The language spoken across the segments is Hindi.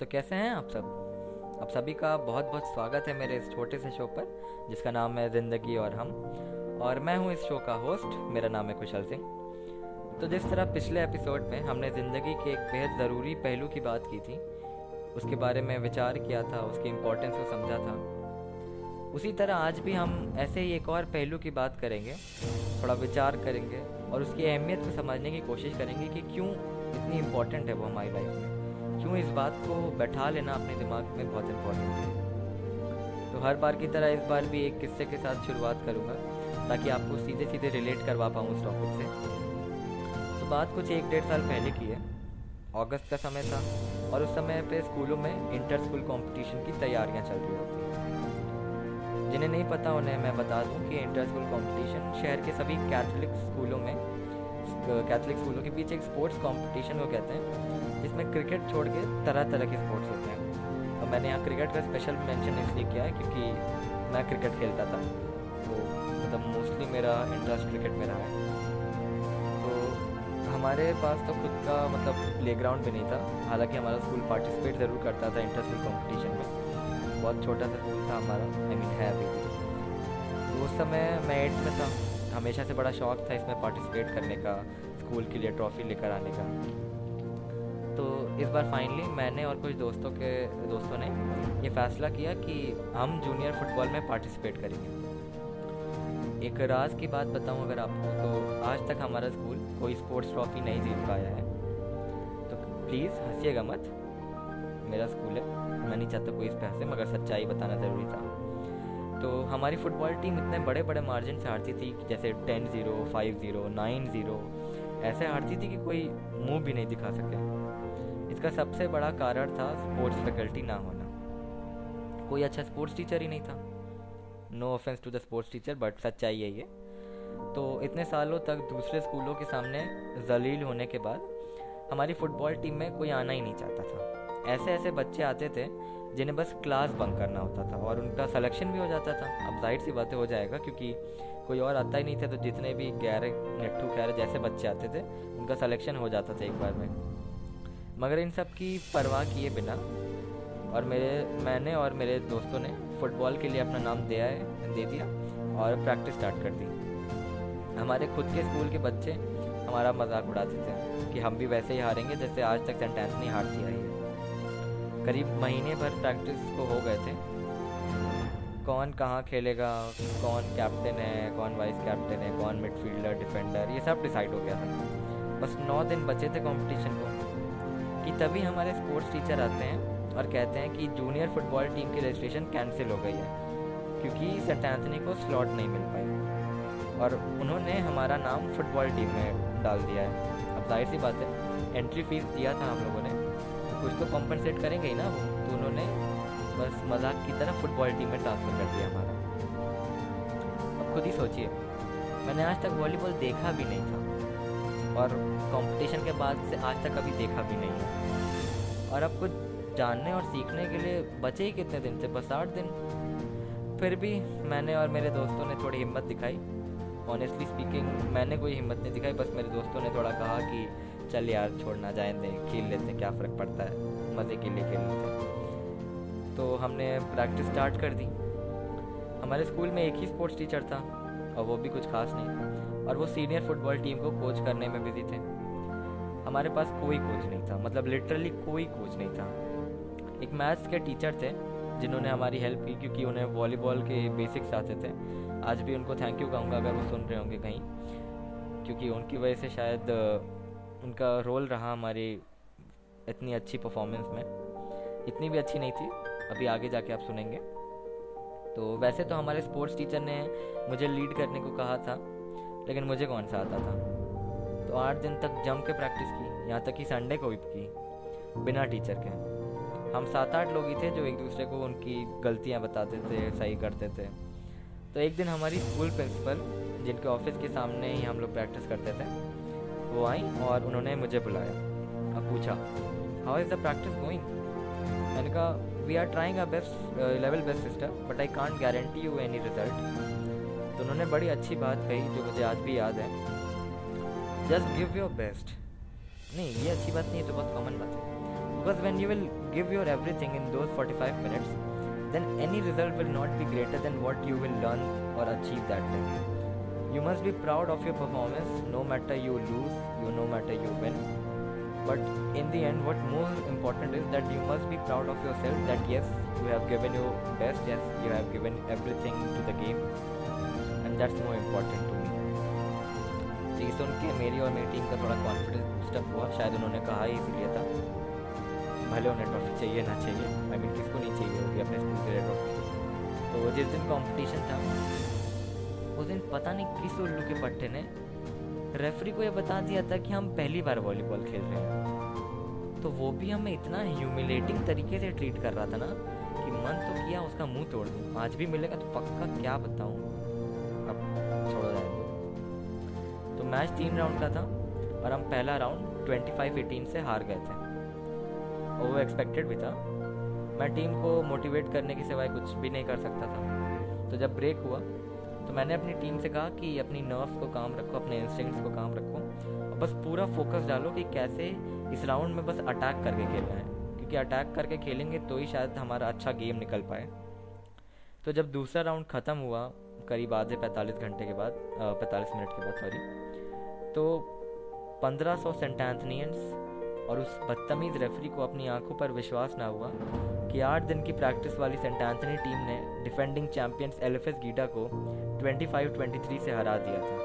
तो कैसे हैं आप सब? आप सभी का बहुत बहुत स्वागत है मेरे इस छोटे से शो पर, जिसका नाम है ज़िंदगी और हम। और मैं हूँ इस शो का होस्ट, मेरा नाम है कुशल सिंह। तो जिस तरह पिछले एपिसोड में हमने ज़िंदगी के एक बेहद ज़रूरी पहलू की बात की थी, उसके बारे में विचार किया था, उसकी इम्पोर्टेंस को समझा था, उसी तरह आज भी हम ऐसे ही एक और पहलू की बात करेंगे, थोड़ा विचार करेंगे, और उसकी अहमियत को समझने की कोशिश करेंगे कि क्यों इतनी इम्पोर्टेंट है वो हमारी लाइफ में। क्यों इस बात को बैठा लेना अपने दिमाग में बहुत इम्पोर्टेंट है। तो हर बार की तरह इस बार भी एक किस्से के साथ शुरुआत करूँगा, ताकि आपको सीधे सीधे रिलेट करवा पाऊँ उस टॉपिक से। तो बात कुछ एक डेढ़ साल पहले की है। अगस्त का समय था, और उस समय पे स्कूलों में इंटर स्कूल कंपटीशन की तैयारियाँ चल रही होती जिन्हें नहीं पता उन्हें मैं बता दूँ कि इंटर स्कूल कंपटीशन शहर के सभी कैथोलिक स्कूलों में कैथोलिक स्कूलों के पीछे एक स्पोर्ट्स कंपटीशन को कहते हैं, जिसमें क्रिकेट छोड़ के तरह तरह के स्पोर्ट्स होते हैं। और मैंने यहाँ क्रिकेट का स्पेशल मेंशन इसलिए किया है क्योंकि मैं क्रिकेट खेलता था। तो मतलब मोस्टली मेरा इंटरेस्ट क्रिकेट में रहा है। तो हमारे पास तो खुद का मतलब प्ले ग्राउंड भी नहीं था। हालाँकि हमारा स्कूल पार्टिसिपेट ज़रूर करता था इंटर स्कूल कॉम्पिटिशन में। बहुत छोटा सा स्कूल था हमारा आई मीन है अभी। तो उस समय मैं एट्थ में था। हमेशा से बड़ा शौक था इसमें पार्टिसिपेट करने का स्कूल के लिए ट्रॉफी लेकर आने का। तो इस बार फाइनली मैंने और कुछ दोस्तों के, दोस्तों ने ये फैसला किया कि हम जूनियर फुटबॉल में पार्टिसिपेट करेंगे। एक राज की बात बताऊँ अगर आपको तो आज तक हमारा स्कूल कोई स्पोर्ट्स ट्रॉफी नहीं जीत पाया है। तो प्लीज़ हंसीएगा मत। मेरा स्कूल है। मैं नहीं चाहता कोई इस पर हंसे मगर सच्चाई बताना ज़रूरी था। तो हमारी फुटबॉल टीम इतने बड़े बड़े मार्जिन से हारती थी, जैसे ten zero five zero nine zero ऐसे हारती थी कि कोई मुँह भी नहीं दिखा सके। इसका सबसे बड़ा कारण था स्पोर्ट्स फैकल्टी ना होना। कोई अच्छा स्पोर्ट्स टीचर ही नहीं था। No offence to the sports teacher but सच्चाई है तो इतने सालों तक दूसरे स्कूलों के सामने जलील होने के बाद हमारी फुटबॉल टीम में कोई आना ही नहीं चाहता था। ऐसे ऐसे बच्चे आते थे, जिन्हें बस क्लास बंक करना होता था और उनका सिलेक्शन भी हो जाता था। अब ज़ाहिर सी बातें हो जाएगा, क्योंकि कोई और आता ही नहीं था तो जितने भी गैर, नेट्टू खैर जैसे बच्चे आते थे, उनका सिलेक्शन हो जाता था एक बार में। मगर इन सब की परवाह किए बिना और मेरे, मैंने और मेरे दोस्तों ने फुटबॉल के लिए अपना नाम दिया है, दे दिया और प्रैक्टिस स्टार्ट कर दी। हमारे खुद के स्कूल के बच्चे हमारा मज़ाक उड़ाते थे कि हम भी वैसे ही हारेंगे, जैसे आज तक सेंटेंस नहीं हारती आई। करीब महीने भर प्रैक्टिस को हो गए थे। कौन कहाँ खेलेगा, कौन कैप्टन है, कौन वाइस कैप्टन है, कौन मिडफील्डर डिफेंडर ये सब डिसाइड हो गया था। बस नौ दिन बचे थे कंपटीशन को। कि तभी हमारे स्पोर्ट्स टीचर आते हैं और कहते हैं कि जूनियर फुटबॉल टीम की रजिस्ट्रेशन कैंसिल हो गई है, क्योंकि सेंट एंथनी को स्लॉट नहीं मिल पाई। और उन्होंने हमारा नाम फुटबॉल टीम में डाल दिया है। अब ज़ाहिर सी बात है एंट्री फ़ीस दिया था हम लोगों ने। कुछ तो कॉम्पनसेट करेंगे ही ना वो तो उन्होंने बस मज़ाक की तरह फुटबॉल टीम में ट्रांसफ़र कर दिया हमारा। अब खुद ही सोचिए, मैंने आज तक वॉलीबॉल देखा भी नहीं था, और कंपटीशन के बाद से आज तक कभी देखा भी नहीं है। और अब कुछ जानने और सीखने के लिए बचे ही कितने दिन थे बस आठ दिन। फिर भी मैंने और मेरे दोस्तों ने थोड़ी हिम्मत दिखाई। ऑनेस्टली स्पीकिंग मैंने कोई हिम्मत नहीं दिखाई, बस मेरे दोस्तों ने थोड़ा कहा कि चल यार छोड़ना जाए दें खेल लेते हैं, क्या फ़र्क पड़ता है? मज़े के लिए खेल लेते तो हमने प्रैक्टिस स्टार्ट कर दी। हमारे स्कूल में एक ही स्पोर्ट्स टीचर था, और वो भी कुछ खास नहीं। और वो सीनियर फुटबॉल टीम को कोच करने में बिज़ी थे। हमारे पास कोई कोच नहीं था मतलब लिटरली कोई कोच नहीं था। एक मैथ्स के टीचर थे, जिन्होंने हमारी हेल्प की, क्योंकि उन्हें वॉलीबॉल के बेसिक्स आते थे। आज भी उनको थैंक यू कहूँगा, अगर वो सुन रहे होंगे कहीं, क्योंकि उनकी वजह से शायद उनका रोल रहा हमारी इतनी अच्छी परफॉर्मेंस में। इतनी भी अच्छी नहीं थी, अभी आगे जाके आप सुनेंगे। तो वैसे तो हमारे स्पोर्ट्स टीचर ने मुझे लीड करने को कहा था, लेकिन मुझे कौन सा आता था? तो आठ दिन तक जम के प्रैक्टिस की, यहाँ तक कि संडे को भी की, बिना टीचर के। हम सात आठ लोग ही थे जो एक दूसरे को उनकी गलतियाँ बताते थे, सही करते थे। तो एक दिन हमारी स्कूल प्रिंसिपल जिनके ऑफ़िस के सामने ही हम लोग प्रैक्टिस करते थे वो आई और उन्होंने मुझे बुलाया। अब पूछा how is the practice going मैंने कहा we are trying a best level best sister but I can't guarantee you any result तो उन्होंने बड़ी अच्छी बात कही जो मुझे आज भी याद है। जस्ट गिव योर बेस्ट नहीं, ये अच्छी बात नहीं है तो बहुत कॉमन बात है। Because when you will give your everything in those 45 minutes, then any result will not be greater than what you will learn or achieve that day. you must be proud of your performance no matter you lose you no matter you win but in the end what more important is that you must be proud of yourself that yes you have given your best yes you have given everything to the game and that's more important to me तो ये सुन के मेरी और मेरी टीम का थोड़ा कॉन्फिडेंस बूस्टअप हुआ शायद उन्होंने कहा ही इसीलिए था भले उन्हें ट्रॉफी चाहिए ना चाहिए आई मीन किसको नहीं चाहिए होगी अपने स्कूल के लिए ट्रॉफी तो जिस दिन कंपटीशन था उस दिन पता नहीं किस उल्लू के पट्टे ने रेफरी को यह बता दिया था कि हम पहली बार वॉलीबॉल खेल रहे हैं। तो वो भी हमें इतना ह्यूमिलेटिंग तरीके से ट्रीट कर रहा था ना कि मन तो किया उसका मुँह तोड़ दूँ। आज भी मिलेगा तो पक्का क्या बताऊँ? अब छोड़ो जाए तो मैच तीन राउंड का था और हम पहला राउंड ट्वेंटी फाइव एटीन से हार गए थे। और वो एक्सपेक्टेड भी था। मैं टीम को मोटिवेट करने के सिवाय कुछ भी नहीं कर सकता था। तो जब ब्रेक हुआ तो मैंने अपनी टीम से कहा कि अपनी नर्व्स को काम रखो, अपने इंस्टिंक्ट्स को काम रखो और बस पूरा फोकस डालो कि कैसे इस राउंड में बस अटैक करके खेलना है। क्योंकि अटैक करके खेलेंगे तो ही शायद हमारा अच्छा गेम निकल पाए। तो जब दूसरा राउंड ख़त्म हुआ, करीब आधे पैंतालीस घंटे के बाद पैंतालीस मिनट के बाद सॉरी तो पंद्रह सौ सेंटेंथनियंस और उस बदतमीज़ रेफरी को अपनी आँखों पर विश्वास ना हुआ कि आठ दिन की प्रैक्टिस वाली सेंट एंथनी टीम ने डिफेंडिंग चैंपियंस एलिफेस गीडा को 25-23 से हरा दिया था।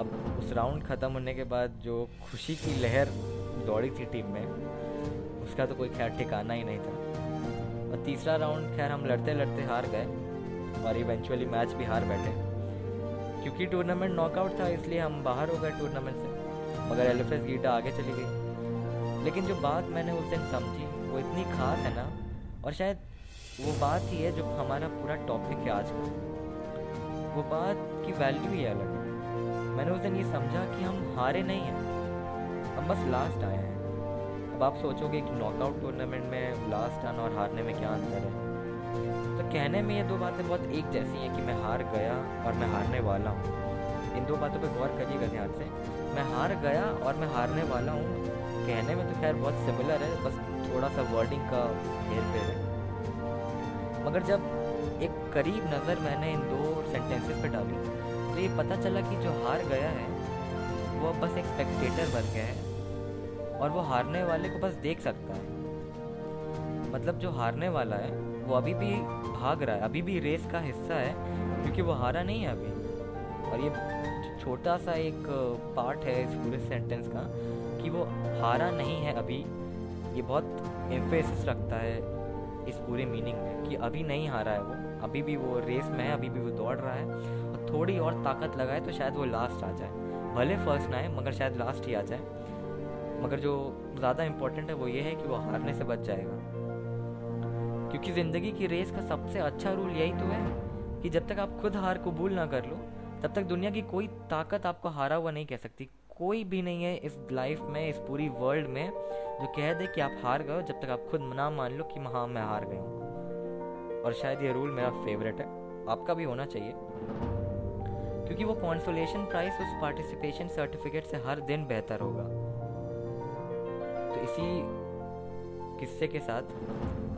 अब उस राउंड ख़त्म होने के बाद जो खुशी की लहर दौड़ी थी टीम में, उसका तो कोई खैर ठिकाना ही नहीं था। और तीसरा राउंड खैर, हम लड़ते लड़ते हार गए और इवेंचुअली मैच भी हार बैठे। क्योंकि टूर्नामेंट नॉकआउट था, इसलिए हम बाहर हो गए टूर्नामेंट से। मगर एलिफेस गीडा आगे चली गई। लेकिन जो बात मैंने उस दिन समझी, वो इतनी खास है ना, और शायद वो बात ही है जो हमारा पूरा टॉपिक है आज का। वो बात की वैल्यू ही अलग है। मैंने उस दिन ये समझा कि हम हारे नहीं हैं। हम बस लास्ट आए हैं। अब आप सोचोगे कि नॉकआउट टूर्नामेंट में लास्ट आना और हारने में क्या अंतर है? तो कहने में ये दो बातें बहुत एक जैसी हैं कि मैं हार गया और मैं हारने वाला हूँ। इन दो बातों पर गौर करिएगा ध्यान से। मैं हार गया और मैं हारने वाला हूँ। कहने में तो खैर बहुत सिमिलर है, बस थोड़ा सा वर्डिंग का हेर फेर है। मगर जब एक करीब नज़र मैंने इन दो सेंटेंसेस पे डाली तो ये पता चला कि जो हार गया है, वो बस एक स्पेक्टेटर बन गया है और वो हारने वाले को बस देख सकता है। मतलब जो हारने वाला है, वो अभी भी भाग रहा है, अभी भी रेस का हिस्सा है, क्योंकि वो हारा नहीं है अभी। और ये छोटा सा एक पार्ट है इस पूरे सेंटेंस का, कि वो हारा नहीं है अभी। ये बहुत एम्फेसिस रखता है इस पूरे मीनिंग में, कि अभी नहीं हारा है वो। अभी भी वो रेस में है, अभी भी वो दौड़ रहा है। और थोड़ी और ताकत लगाए तो शायद वो लास्ट आ जाए। भले फ़र्स्ट ना आए, मगर शायद लास्ट ही आ जाए। मगर जो ज़्यादा इम्पोर्टेंट है वो ये है कि वो हारने से बच जाएगा। क्योंकि ज़िंदगी की रेस का सबसे अच्छा रूल यही तो है कि जब तक आप खुद हार कबूल ना कर लो तब तक दुनिया की कोई ताकत आपको हारा हुआ नहीं कह सकती। कोई भी नहीं है इस लाइफ में, इस पूरी वर्ल्ड में, जो कह दे कि आप हार गए जब तक आप खुद ना मान लो कि हाँ मैं हार हूँ। और शायद ये रूल मेरा फेवरेट है। आपका भी होना चाहिए। क्योंकि वो कॉन्सोलेशन प्राइस उस पार्टिसिपेशन सर्टिफिकेट से हर दिन बेहतर होगा। तो इसी किस्से के साथ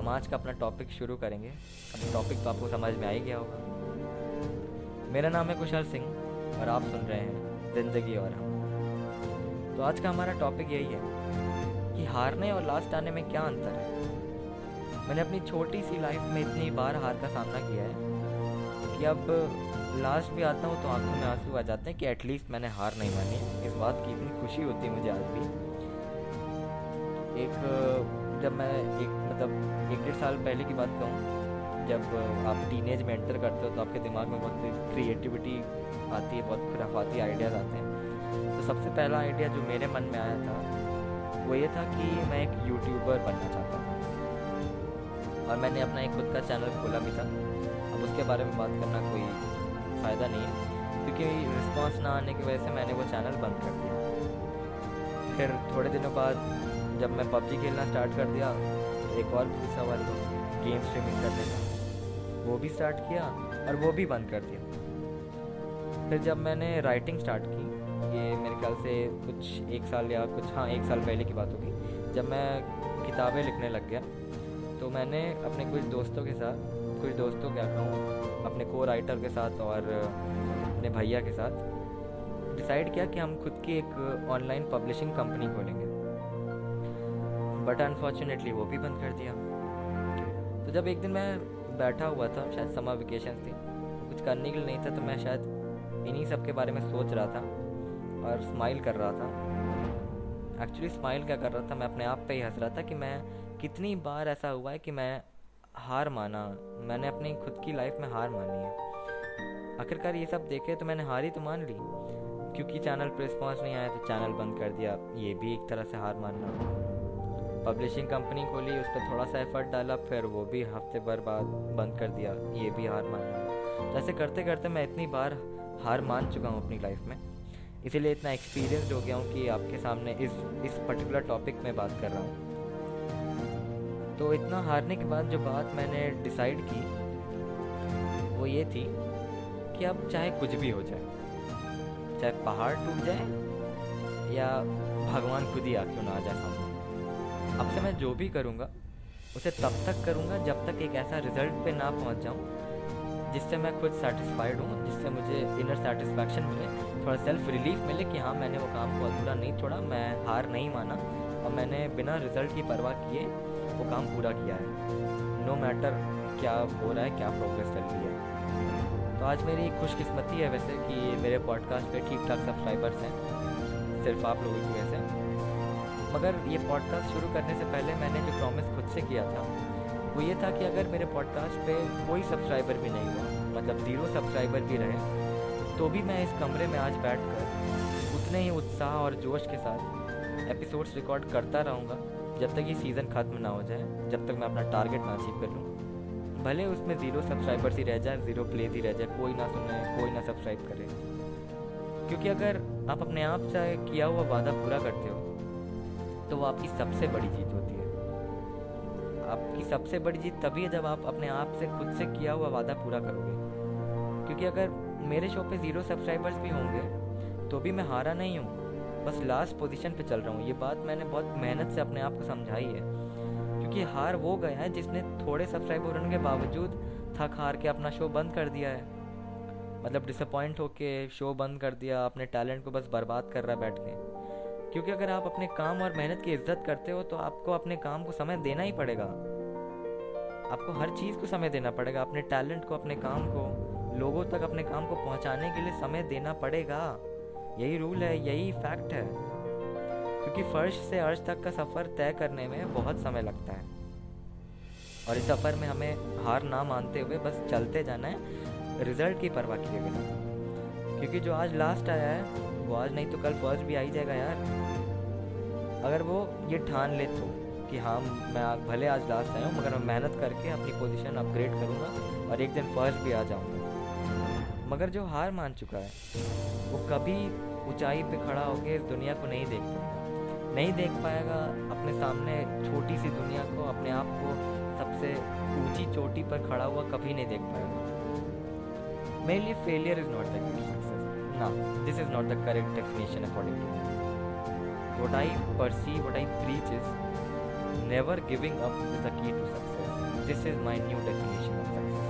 हम आज का अपना टॉपिक शुरू करेंगे। अब टॉपिक तो आपको समझ में आ ही गया होगा। मेरा नाम है कुशल सिंह और आप सुन रहे हैं ज़िंदगी और हम। तो आज का हमारा टॉपिक यही है कि हारने और लास्ट आने में क्या अंतर है? मैंने अपनी छोटी सी लाइफ में इतनी बार हार का सामना किया है कि अब लास्ट भी आता हूँ तो आँखों में आँसू आ जाते हैं कि एटलीस्ट मैंने हार नहीं मानी। इस बात की इतनी खुशी होती है मुझे आज भी। एक, जब मैं एक मतलब एक डेढ़ साल पहले की बात कहूँ जब आप टीनेज में एंटर करते हो तो आपके दिमाग में बहुत क्रिएटिविटी आती है, बहुत खुराफाती आइडियाज़ आते हैं। तो सबसे पहला आइडिया जो मेरे मन में आया था, वो ये था कि मैं एक यूट्यूबर बनना चाहता था और मैंने अपना एक खुद का चैनल खोला भी था। अब उसके बारे में बात करना कोई फ़ायदा नहीं है, क्योंकि रिस्पॉन्स ना आने की वजह से मैंने वो चैनल बंद कर दिया। फिर थोड़े दिनों बाद जब मैं पबजी खेलना स्टार्ट कर दिया, एक और दूसरा वाला गेम स्ट्रीमिंग करने का वो भी स्टार्ट किया और वो भी बंद कर दिया। फिर जब मैंने राइटिंग स्टार्ट की, ये मेरे ख्याल से कुछ एक साल या कुछ हाँ एक साल पहले की बात होगी, जब मैं किताबें लिखने लग गया तो मैंने अपने कुछ दोस्तों के साथ, कुछ दोस्तों क्या कहूँ अपने को राइटर के साथ और अपने भैया के साथ डिसाइड किया कि हम खुद की एक ऑनलाइन पब्लिशिंग कंपनी खोलेंगे। बट अनफॉर्चुनेटली वो भी बंद कर दिया। तो जब एक दिन मैं बैठा हुआ था, शायद समर वेकेशन थी। कुछ करने के लिए नहीं था तो मैं शायद इन्हीं सब के बारे में सोच रहा था और स्माइल कर रहा था। एक्चुअली स्माइल क्या कर रहा था, मैं अपने आप पे ही हंस रहा था कि मैं कितनी बार ऐसा हुआ है कि मैं हार माना। मैंने अपनी खुद की लाइफ में हार मानी है। आखिरकार ये सब देखे तो मैंने हार ही तो मान ली। क्योंकि चैनल पर रिस्पॉन्स नहीं आया तो चैनल बंद कर दिया। ये भी एक तरह से हार मानना। पब्लिशिंग कंपनी खोली उस पर थोड़ा सा एफर्ट डाला, फिर वो भी हफ़्ते भर बाद बंद कर दिया, ये भी हार मान लिया। ऐसे करते करते मैं इतनी बार हार मान चुका हूँ अपनी लाइफ में। इसीलिए इतना एक्सपीरियंस हो गया हूँ कि आपके सामने इस इस पर्टिकुलर टॉपिक में बात कर रहा हूँ। तो इतना हारने के बाद जो बात मैंने डिसाइड की, वो ये थी कि अब चाहे कुछ भी हो जाए, चाहे पहाड़ टूट जाए या भगवान खुद ही आ क्यों ना आ जाए सामने। अब से मैं जो भी करूँगा, उसे तब तक करूँगा जब तक एक ऐसा रिज़ल्ट पे ना पहुँच जाऊँ, जिससे मैं खुद सेटिस्फाइड हूँ, जिससे मुझे इनर सेटिस्फैक्शन मिले, थोड़ा सेल्फ रिलीफ मिले कि हाँ मैंने वो काम को अधूरा नहीं छोड़ा, मैं हार नहीं माना, और मैंने बिना रिज़ल्ट की परवाह किए वो काम पूरा किया है। नो मैटर क्या हो रहा है, क्या प्रोग्रेस चल रही है। तो आज मेरी खुशकिस्मती है वैसे कि मेरे पॉडकास्ट पे ठीक ठाक सब्सक्राइबर्स हैं, सिर्फ़ आप लोगों की वजह से। मगर ये पॉडकास्ट शुरू करने से पहले मैंने जो प्रॉमिस खुद से किया था, वो ये था कि अगर मेरे पॉडकास्ट पे कोई सब्सक्राइबर भी नहीं हुआ मतलब ज़ीरो सब्सक्राइबर भी रहे तो भी मैं इस कमरे में आज बैठ कर उतने ही उत्साह और जोश के साथ एपिसोड्स रिकॉर्ड करता रहूँगा, जब तक ये सीज़न ख़त्म ना हो जाए, जब तक मैं अपना टारगेट ना अचीव कर लूँ। भले उसमें ज़ीरो सब्सक्राइबर्स ही रह जाए ज़ीरो प्लेज ही रह जाए, कोई ना सुने, कोई ना सब्सक्राइब करे। क्योंकि अगर आप अपने आप से किया हुआ वादा पूरा करते हो तो वो आपकी सबसे बड़ी जीत होती है। आपकी सबसे बड़ी जीत तभी है जब आप अपने आप से खुद से किया हुआ वादा पूरा करोगे। क्योंकि अगर मेरे शो पे ज़ीरो सब्सक्राइबर्स भी होंगे तो भी मैं हारा नहीं हूँ। बस लास्ट पोजीशन पे चल रहा हूँ। ये बात मैंने बहुत मेहनत से अपने आप को समझाई है। क्योंकि हार वो गया है जिसने थोड़े सब्सक्राइबर होने के बावजूद थक हार के अपना शो बंद कर दिया है। मतलब डिसअपॉइंट होके शो बंद कर दिया, अपने टैलेंट को बस बर्बाद कर रहा है बैठ के। क्योंकि अगर आप अपने काम और मेहनत की इज़्ज़त करते हो तो आपको अपने काम को समय देना ही पड़ेगा। आपको हर चीज़ को समय देना पड़ेगा। अपने टैलेंट को, अपने काम को, लोगों तक अपने काम को पहुँचाने के लिए समय देना पड़ेगा। यही रूल है, यही फैक्ट है। क्योंकि फर्श से अर्श तक का सफ़र तय करने में बहुत समय लगता है। और इस सफ़र में हमें हार ना मानते हुए बस चलते जाना है। रिज़ल्ट की परवाह किए बिना। क्योंकि जो आज लास्ट आया है वो आज नहीं तो कल फ़र्स्ट भी आ ही जाएगा यार। अगर वो ये ठान ले तो कि हाँ मैं भले आज लास्ट आया हूँ, मगर मैं मेहनत करके अपनी पोजीशन अपग्रेड करूँगा और एक दिन फ़र्स्ट भी आ जाऊँगा। मगर जो हार मान चुका है, वो कभी ऊंचाई पे खड़ा होकर इस दुनिया को नहीं देख पाएगा। नहीं देख पाएगा अपने सामने छोटी सी दुनिया को, अपने आप को सबसे ऊँची चोटी पर खड़ा हुआ कभी नहीं देख पाएगा। मेरे लिए फेलियर इज़ नॉट द हाँ this is not the correct definition according to me what I perceive what I preach is never giving up the to success this is my new definition of success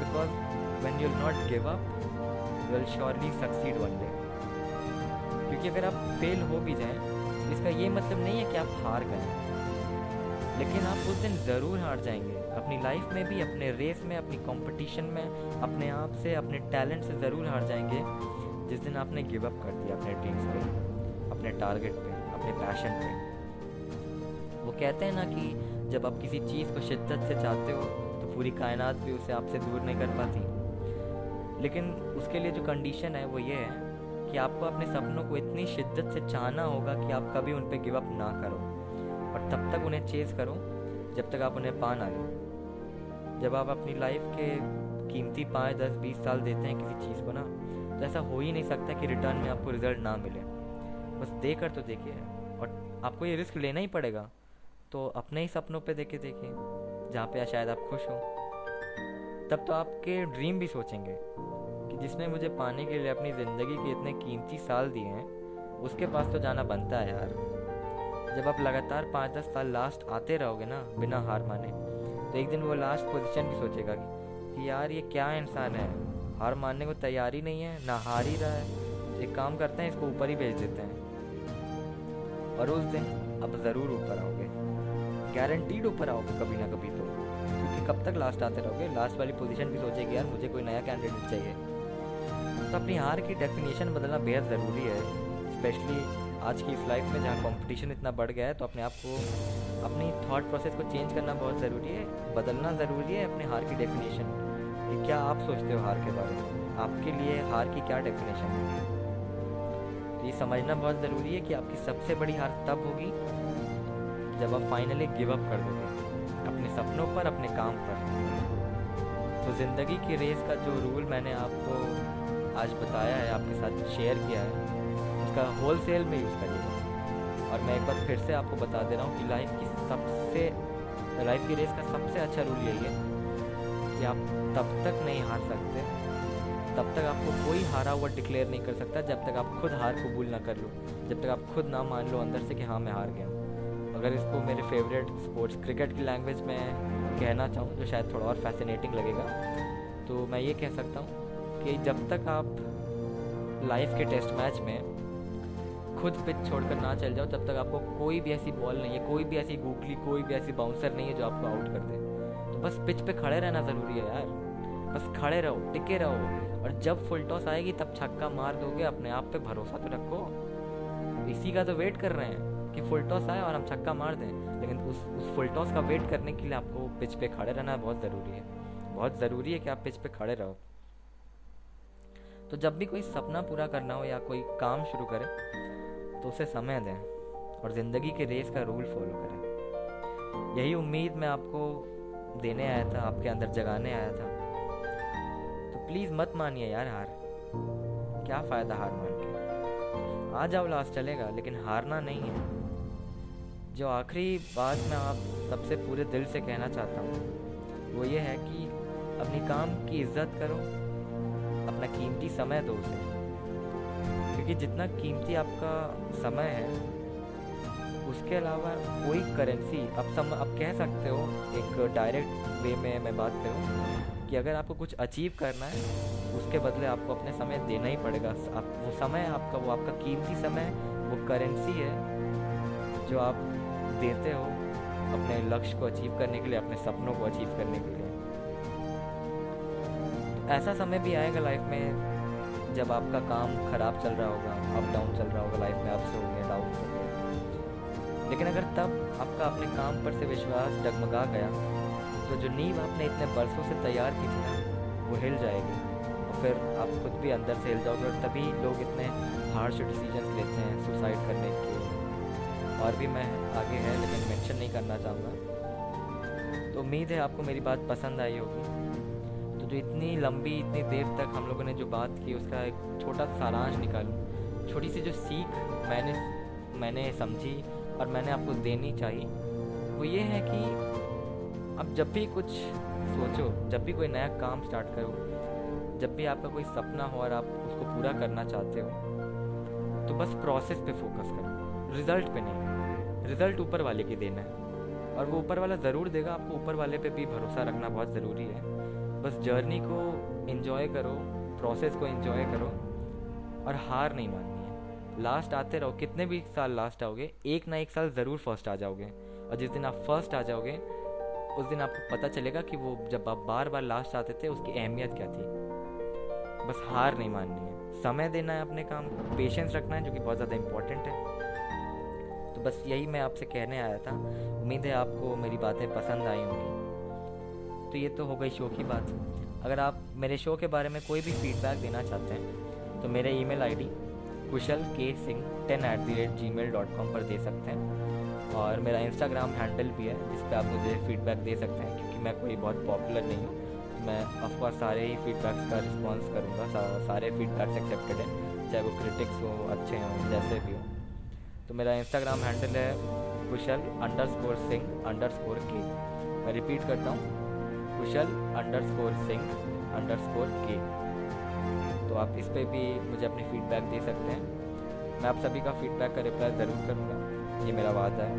because when you'll not give up will surely succeed one day क्योंकि अगर आप फेल हो भी जाए, इसका ये मतलब नहीं है कि आप हार गए। लेकिन आप उस दिन ज़रूर हार जाएँगे। अपनी लाइफ में भी, अपने रेस में, अपनी कंपटीशन में, अपने आप से, अपने टैलेंट से ज़रूर हार जाएँगे। जिस दिन आपने गिव अप कर दिया अपने ड्रीम्स पे, अपने टारगेट पे, अपने पैशन पे। वो कहते हैं ना कि जब आप किसी चीज़ को शिद्दत से चाहते हो तो पूरी कायनात भी उसे आपसे दूर नहीं कर पाती। लेकिन उसके लिए जो कंडीशन है, वो ये है कि आपको अपने सपनों को इतनी शिद्दत से चाहना होगा कि आप कभी उन पर गिव अप ना करो। और तब तक उन्हें चेज करो, जब तक आप उन्हें पा ना लो जब आप अपनी लाइफ के कीमती पाँच, दस, बीस साल देते हैं किसी चीज़ को ना तो ऐसा हो ही नहीं सकता कि रिटर्न में आपको रिज़ल्ट ना मिले। बस दे कर तो देखिए। और आपको ये रिस्क लेना ही पड़ेगा। तो अपने ही सपनों पे देखे देखिए, जहाँ पे शायद आप खुश हो। तब तो आपके ड्रीम भी सोचेंगे कि जिसने मुझे पाने के लिए अपनी ज़िंदगी के इतने कीमती साल दिए हैं, उसके पास तो जाना बनता है यार। जब आप लगातार पाँच, दस साल लास्ट आते रहोगे ना, बिना हार माने तो एक दिन वो लास्ट पोजीशन भी सोचेगा कि, कि यार ये क्या इंसान है? हार मानने को तैयार ही नहीं है ना हार ही रहा है। एक काम करते हैं इसको ऊपर ही भेज देते हैं। और उस दिन अब ज़रूर ऊपर आओगे। गारंटीड ऊपर आओगे कभी ना कभी तो। क्योंकि कब तक लास्ट आते रहोगे? लास्ट वाली पोजीशन भी सोचेगी यार मुझे कोई नया कैंडिडेट चाहिए। तो अपनी हार की डेफिनेशन बदलना बेहद ज़रूरी है स्पेशली आज की इस लाइफ में जहाँ कंपटीशन इतना बढ़ गया है तो अपने आप को, अपनी थॉट प्रोसेस को चेंज करना बहुत ज़रूरी है, बदलना ज़रूरी है अपने हार की डेफिनेशन कि क्या आप सोचते हो हार के बारे में? आपके लिए हार की क्या डेफिनेशन है? तो ये समझना बहुत ज़रूरी है कि आपकी सबसे बड़ी हार तब होगी, जब आप फाइनली गिव अप कर दोगे, अपने सपनों पर, अपने काम पर। तो ज़िंदगी की रेस का जो रूल मैंने आपको आज बताया है, आपके साथ शेयर किया है उसका होल सेल में यूज़ करिएगा और मैं एक बार फिर से आपको बता दे रहा हूँ कि लाइफ की सबसे लाइफ की रेस का सबसे अच्छा रूल यही है कि आप तब तक नहीं हार सकते, तब तक आपको कोई हारा हुआ डिक्लेयर नहीं कर सकता जब तक आप खुद हार कबूल ना कर लो, जब तक आप खुद ना मान लो अंदर से कि हाँ मैं हार गया अगर इसको मेरे फेवरेट स्पोर्ट्स क्रिकेट की लैंग्वेज में कहना चाहूँ जो शायद थोड़ा और फैसिनेटिंग लगेगा। तो मैं ये कह सकता हूँ कि जब तक आप लाइफ के टेस्ट मैच में खुद पिच छोड़कर ना चल जाओ तब तक आपको कोई भी ऐसी बॉल नहीं है, कोई भी ऐसी गूगली कोई भी ऐसी बाउंसर नहीं है जो आपको आउट कर दे। तो बस पिच पे खड़े रहना ज़रूरी है यार। बस खड़े रहो, टिके रहो और जब फुल टॉस आएगी तब छक्का मार दोगे, अपने आप पे भरोसा तो रखो। इसी का तो वेट कर रहे हैं कि फुल टॉस आए और हम छक्का मार दें। लेकिन उस उस फुल टॉस का वेट करने के लिए आपको पिच पे खड़े रहना बहुत ज़रूरी है। बहुत ज़रूरी है कि आप पिच पे खड़े रहो। तो जब भी कोई सपना पूरा करना हो या कोई काम शुरू करें तो उसे समय दें और ज़िंदगी के रेस का रूल फॉलो करें। यही उम्मीद मैं आपको देने आया था, आपके अंदर जगाने आया था। तो प्लीज़ मत मानिए यार हार। क्या फ़ायदा हार मान के? आ जाओ लास्ट चलेगा, लेकिन हारना नहीं है। जो आखिरी बात मैं आप सबसे पूरे दिल से कहना चाहता हूँ, वो ये है कि अपनी काम की इज़्ज़त करो, अपना कीमती समय दो उसे। क्योंकि जितना कीमती आपका समय है, उसके अलावा कोई करेंसी अब सम अब कह सकते हो, एक डायरेक्ट वे में मैं बात करूँ कि अगर आपको कुछ अचीव करना है, उसके बदले आपको अपने समय देना ही पड़ेगा। आप, वो समय आपका, वो आपका कीमती समय वो करेंसी है जो आप देते हो अपने लक्ष्य को अचीव करने के लिए, अपने सपनों को अचीव करने के लिए। ऐसा समय भी आएगा लाइफ में जब आपका काम ख़राब चल रहा होगा अप डाउन चल रहा होगा लाइफ में अप्स होंगे डाउन होंगे लेकिन अगर तब आपका अपने काम पर से विश्वास डगमगा गया तो जो नींव आपने इतने बरसों से तैयार की थी वो हिल जाएगी। और फिर आप खुद भी अंदर से हिल जाओगे और तभी लोग इतने हार्श डिसीज़न लेते हैं सुसाइड करने के और भी मैं आगे है, लेकिन मेंशन नहीं करना चाहूँगा। तो उम्मीद है आपको मेरी बात पसंद आई होगी। जो इतनी लंबी, इतनी देर तक हम लोगों ने जो बात की, उसका एक छोटा सारांश निकालूँ। छोटी सी जो सीख मैंने मैंने समझी और मैंने आपको देनी चाहिए, वो ये है कि अब जब भी कुछ सोचो, जब भी कोई नया काम स्टार्ट करो, जब भी आपका कोई सपना हो और आप उसको पूरा करना चाहते हो तो बस प्रोसेस पे फोकस करो। रिज़ल्ट पे नहीं। रिज़ल्ट ऊपर वाले की देना है। और वो ऊपर वाला ज़रूर देगा, आपको ऊपर वाले पे भी भरोसा रखना बहुत ज़रूरी है। बस जर्नी को इन्जॉय करो प्रोसेस को इन्जॉय करो और हार नहीं माननी है। लास्ट आते रहो, कितने भी साल लास्ट आओगे, एक ना एक साल ज़रूर फ़र्स्ट आ जाओगे। और जिस दिन आप फ़र्स्ट आ जाओगे, उस दिन आपको पता चलेगा कि वो जब आप बार बार लास्ट आते थे, उसकी अहमियत क्या थी। बस हार नहीं माननी है। समय देना है अपने काम को पेशेंस रखना है, जो कि बहुत ज़्यादा इम्पोर्टेंट है। तो बस यही मैं आपसे कहने आया था। उम्मीद है आपको मेरी बातें पसंद आई होंगी। तो ये तो हो गई शो की बात। अगर आप मेरे शो के बारे में कोई भी फीडबैक देना चाहते हैं तो मेरे email ID Kushal K Singh ten at the rate Gmail dot com पर दे सकते हैं। और मेरा इंस्टाग्राम हैंडल भी है जिस पर आप मुझे फीडबैक दे सकते हैं क्योंकि मैं कोई बहुत पॉपुलर नहीं हूँ। मैं ऑफकोर्स सारे ही फीडबैक्स का रिस्पॉन्स करूँगा सा, सारे फीडबैक्स एक्सेप्टेड हैं चाहे वो क्रिटिक्स हो अच्छे हों जैसे भी हों। तो मेरा इंस्टाग्राम हैंडल है Kushal underscore Singh underscore K मैं रिपीट करता हूँ Kushal underscore Singh underscore K. तो आप इस पर भी मुझे अपनी फीडबैक दे सकते हैं। मैं आप सभी का फीडबैक का रिप्लाई ज़रूर करूँगा। ये मेरा वादा है।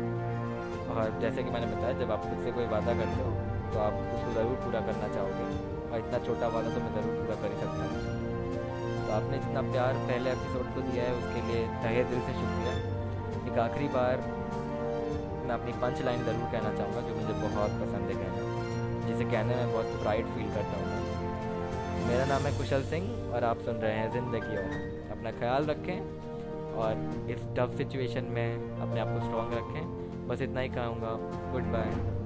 और जैसे कि मैंने बताया, जब आप खुद से कोई वादा करते हो तो आप उसको ज़रूर पूरा करना चाहोगे। और इतना छोटा वादा तो मैं ज़रूर पूरा कर ही सकता हूँ। तो आपने जितना प्यार पहले एपिसोड को दिया है, उसके लिए तहे दिल से शुक्रिया। एक आखिरी बार मैं अपनी पंच लाइन ज़रूर कहना चाहूँगा, जो मुझे बहुत पसंद है कहना। कहने में बहुत प्राइड फील करता हूँ मेरा नाम है कुशल सिंह और आप सुन रहे हैं ज़िंदगी और। अपना ख्याल रखें और इस टफ सिचुएशन में अपने आप को स्ट्रॉन्ग रखें। बस इतना ही कहूँगा। Good bye